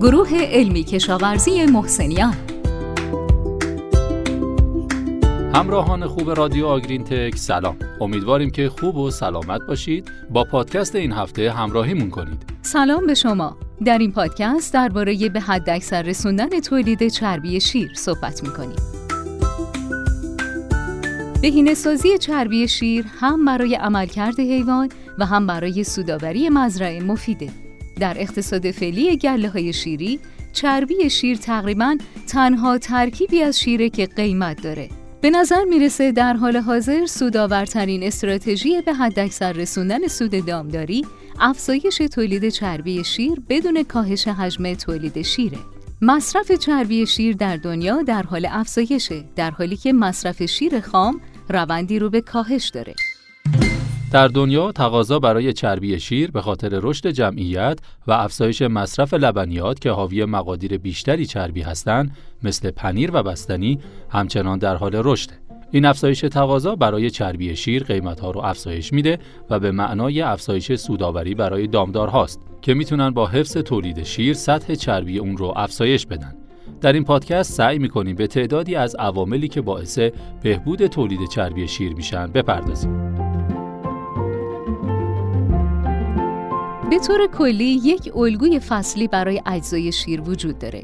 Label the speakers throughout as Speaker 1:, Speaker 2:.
Speaker 1: گروه علمی کشاورزی محسنیان.
Speaker 2: همراهان خوب رادیو آگرین تک سلام. امیدواریم که خوب و سلامت باشید. با پادکست این هفته همراهیمون کنید.
Speaker 1: سلام به شما. در این پادکست درباره به حد اکثر رسوندن تولید چربی شیر صحبت می‌کنیم. بهینه سازی چربی شیر هم برای عملکرد حیوان و هم برای سوداوری مزرعه مفیده. در اقتصاد فعلی گله های شیری چربی شیر تقریبا تنها ترکیبی از شیره که قیمت داره به نظر می‌رسه در حال حاضر سودآورترین استراتژی به حداکثر رسوندن سود دامداری افزایش تولید چربی شیر بدون کاهش حجم تولید شیره. مصرف چربی شیر در دنیا در حال افزایشه در حالی که مصرف شیر خام روندی رو به کاهش داره.
Speaker 2: در دنیا تقاضا برای چربی شیر به خاطر رشد جمعیت و افزایش مصرف لبنیات که حاوی مقادیر بیشتری چربی هستند مثل پنیر و بستنی همچنان در حال رشده. این افزایش تقاضا برای چربی شیر قیمتها رو افزایش میده و به معنای افزایش سوداوری برای دامدارهاست که می‌تونن با حفظ تولید شیر سطح چربی اون رو افزایش بدن. در این پادکست سعی می‌کنیم به تعدادی از عواملی که باعث بهبود تولید چربی شیر میشن بپردازیم.
Speaker 1: به طور کلی یک الگوی فصلی برای اجزای شیر وجود داره.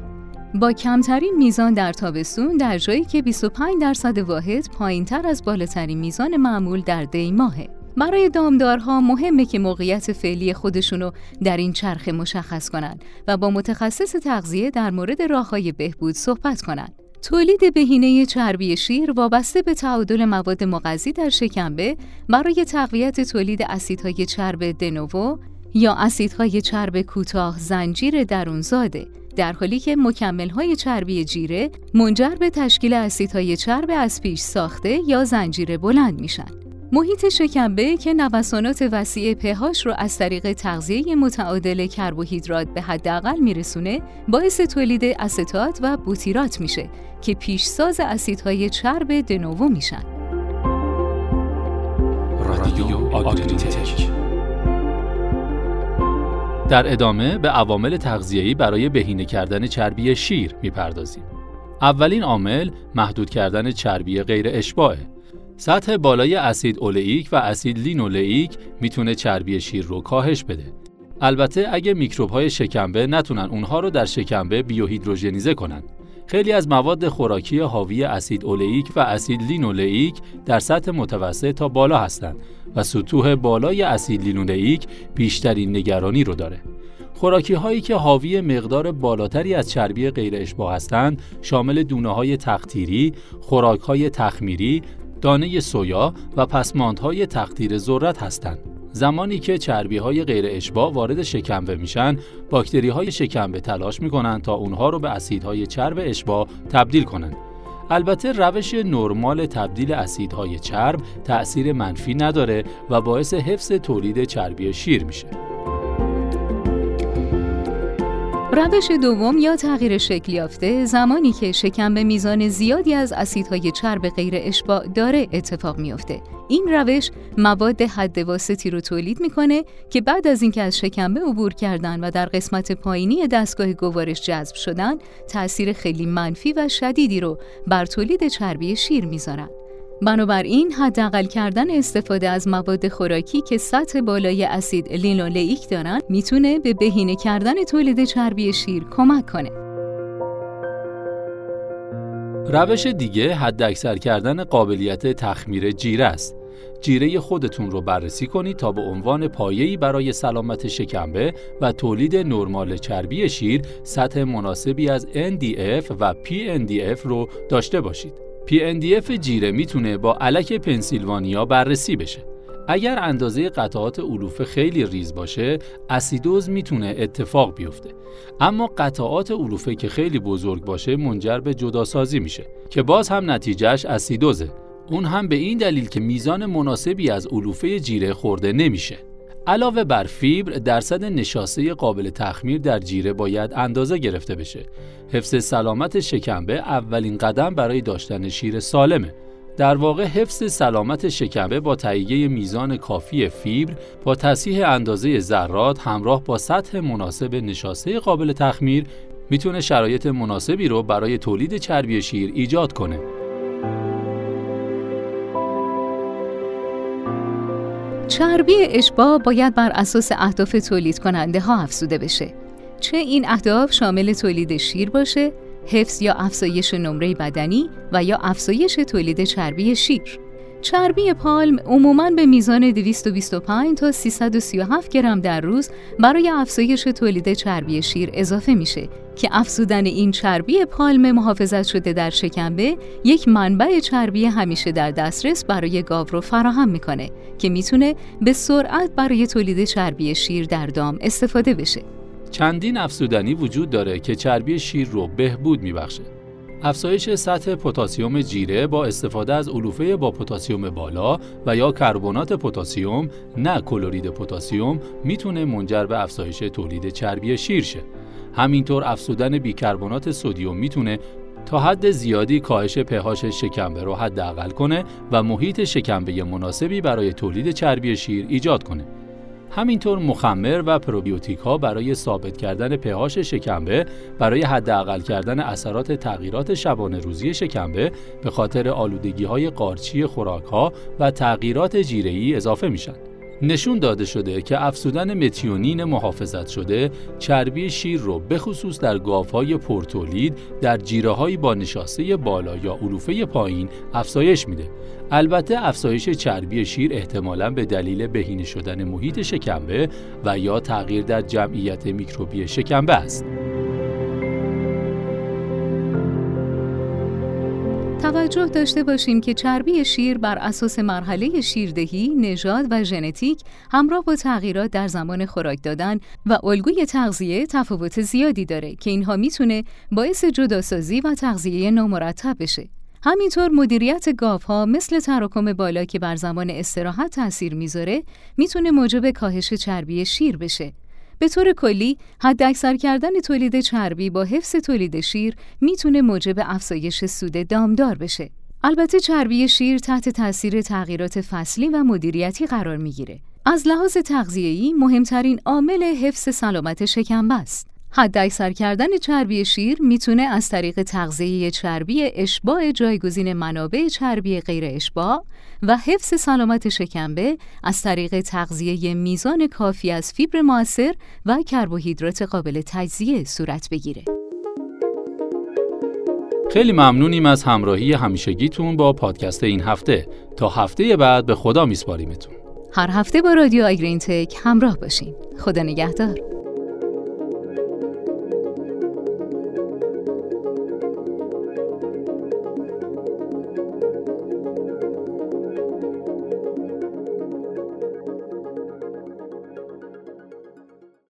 Speaker 1: با کمترین میزان در تابستون در جایی که 25 درصد واحد پایین تر از بالاترین میزان معمول در دی ماهه. برای دامدارها مهمه که موقعیت فعلی خودشونو در این چرخه مشخص کنند و با متخصص تغذیه در مورد راههای بهبود صحبت کنند. تولید بهینه چربی شیر وابسته به تعادل مواد مغذی در شکمبه برای تقویت تولید اسیدهای چرب دنوو یا اسیدهای چرب کوتاه زنجیر درونزاده در حالی که مکملهای چربی جیره منجر به تشکیل اسیدهای چرب از پیش ساخته یا زنجیره بلند میشن. محیط شکمبه که نوسانات وسیع پهاش رو از طریق تغذیه متعادل کربوهیدرات به حداقل میرسونه باعث تولید استات و بوتیرات میشه که پیشساز اسیدهای چرب دنوو میشن.
Speaker 2: رادیو در ادامه به عوامل تغذیه‌ای برای بهینه کردن چربی شیر می‌پردازیم. اولین عامل محدود کردن چربی غیر اشباعه. سطح بالای اسید اولئیک و اسید لینولئیک می‌تونه چربی شیر رو کاهش بده. البته اگه میکروب های شکمبه نتونن اونها رو در شکمبه بیوهیدروژنیزه کنن. خیلی از مواد خوراکی حاوی اسید اولئیک و اسید لینولئیک در سطح متوسط تا بالا هستند و سطوح بالای اسید لینولئیک بیشترین نگرانی رو داره. خوراکی هایی که حاوی مقدار بالاتری از چربی غیر اشباع هستند شامل دونه های تختیری، خوراک های تخمیری، دانه سویا و پسماندهای تختیر ذرت هستند. زمانی که چربی های غیر اشباع وارد شکمبه میشن باکتری های شکمبه تلاش می‌کنن تا اونها رو به اسیدهای چرب اشباع تبدیل کنند البته روش نرمال تبدیل اسیدهای چرب تأثیر منفی نداره و باعث حفظ تولید چربی شیر میشه.
Speaker 1: روش دوم یا تغییر شکل یافته زمانی که شکم به میزان زیادی از اسیدهای چرب غیر اشباع داره اتفاق میافته. این روش مواد حد واسطی رو تولید می‌کنه که بعد از اینکه از شکمبه عبور کردن و در قسمت پایینی دستگاه گوارش جذب شدن تأثیر خیلی منفی و شدیدی رو بر تولید چربی شیر می‌ذارن. بنابراین حداقل کردن استفاده از مواد خوراکی که سطح بالای اسید لینولئیک دارن می‌تونه به بهینه کردن تولید چربی شیر کمک کنه.
Speaker 2: روش دیگه حداکثر کردن قابلیت تخمیر جیره است. جیره خودتون رو بررسی کنید تا به عنوان پایه‌ای برای سلامت شکمبه و تولید نرمال چربی شیر سطح مناسبی از NDF و PNDF رو داشته باشید. PNDF جیره می‌تونه با علک پنسیلوانیا بررسی بشه. اگر اندازه قطعات علوفه خیلی ریز باشه، اسیدوز می‌تونه اتفاق بیفته. اما قطعات علوفه که خیلی بزرگ باشه منجر به جداسازی میشه که باز هم نتیجهش اسیدوزه. اون هم به این دلیل که میزان مناسبی از علوفه جیره خورده نمیشه. علاوه بر فیبر درصد نشاسته قابل تخمیر در جیره باید اندازه گرفته بشه حفظ سلامت شکمبه اولین قدم برای داشتن شیر سالمه در واقع حفظ سلامت شکمه با تهیه میزان کافی فیبر با تصحیح اندازه ذرات همراه با سطح مناسب نشاسته قابل تخمیر می‌تونه شرایط مناسبی رو برای تولید چربی شیر ایجاد کنه.
Speaker 1: چربی اشباع باید بر اساس اهداف تولید کننده ها افزوده بشه. چه این اهداف شامل تولید شیر باشه حفظ یا افزایش نمره بدنی و یا افزایش تولید چربی شیر. چربی پالم عموماً به میزان 225 تا 337 گرم در روز برای افزایش تولید چربی شیر اضافه میشه که افزودن این چربی پالم محافظت شده در شکمبه یک منبع چربی همیشه در دسترس برای گاو رو فراهم می‌کنه که می‌تونه به سرعت برای تولید چربی شیر در دام استفاده بشه.
Speaker 2: چندین افزودنی وجود داره که چربی شیر رو بهبود میبخشه. افزایش سطح پتاسیم جیره با استفاده از علوفه با پتاسیم بالا و یا کربنات پتاسیم نه کلورید پتاسیم می‌تونه منجر به افزایش تولید چربی شیر شه. همینطور افزودن بیکربنات سدیم می‌تونه تا حد زیادی کاهش پهاش شکمبه رو حداقل کنه و محیط شکمبه مناسبی برای تولید چربی شیر ایجاد کنه. همینطور مخمر و پروبیوتیک ها برای ثابت کردن پهاش شکمبه برای حداقل کردن اثرات تغییرات شبانه روزی شکمبه به خاطر آلودگی های قارچی خوراک ها و تغییرات جیره‌ای اضافه میشن. نشون داده شده که افزودن متیونین محافظت شده چربی شیر رو به خصوص در گاوهای پرتولید در جیره با نشاسته بالا یا علوفه پایین افزایش میده. البته افزایش چربی شیر احتمالاً به دلیل بهینه شدن محیط شکمبه و یا تغییر در جمعیت میکروبی شکمبه است.
Speaker 1: توجه داشته باشیم که چربی شیر بر اساس مرحله شیردهی، نژاد و ژنتیک همراه با تغییرات در زمان خوراک دادن و الگوی تغذیه تفاوت زیادی داره که اینها می‌تونه باعث جداسازی و تغذیه نامرتب بشه. همینطور مدیریت گاوها مثل تراکم بالا که بر زمان استراحت تاثیر می‌ذاره می‌تونه موجب کاهش چربی شیر بشه به طور کلی حد اکثر کردن تولید چربی با حفظ تولید شیر می‌تونه موجب افزایش سود دامدار بشه. البته چربی شیر تحت تاثیر تغییرات فصلی و مدیریتی قرار می‌گیره. از لحاظ تغذیه‌ای مهمترین عامل حفظ سلامت شکمبه است. حد اکثر کردن چربی شیر می‌تونه از طریق تغذیه چربی اشباع جایگزین منابع چربی غیر اشباع و حفظ سلامت شکمبه از طریق تغذیه میزان کافی از فیبر موثر و کربوهیدرات قابل تجزیه صورت بگیره.
Speaker 2: خیلی ممنونیم از همراهی همیشگیتون با پادکست این هفته. تا هفته بعد به خدا میسپاریمتون.
Speaker 1: هر هفته با رادیو آگرین تک همراه باشین. خدا نگهدار.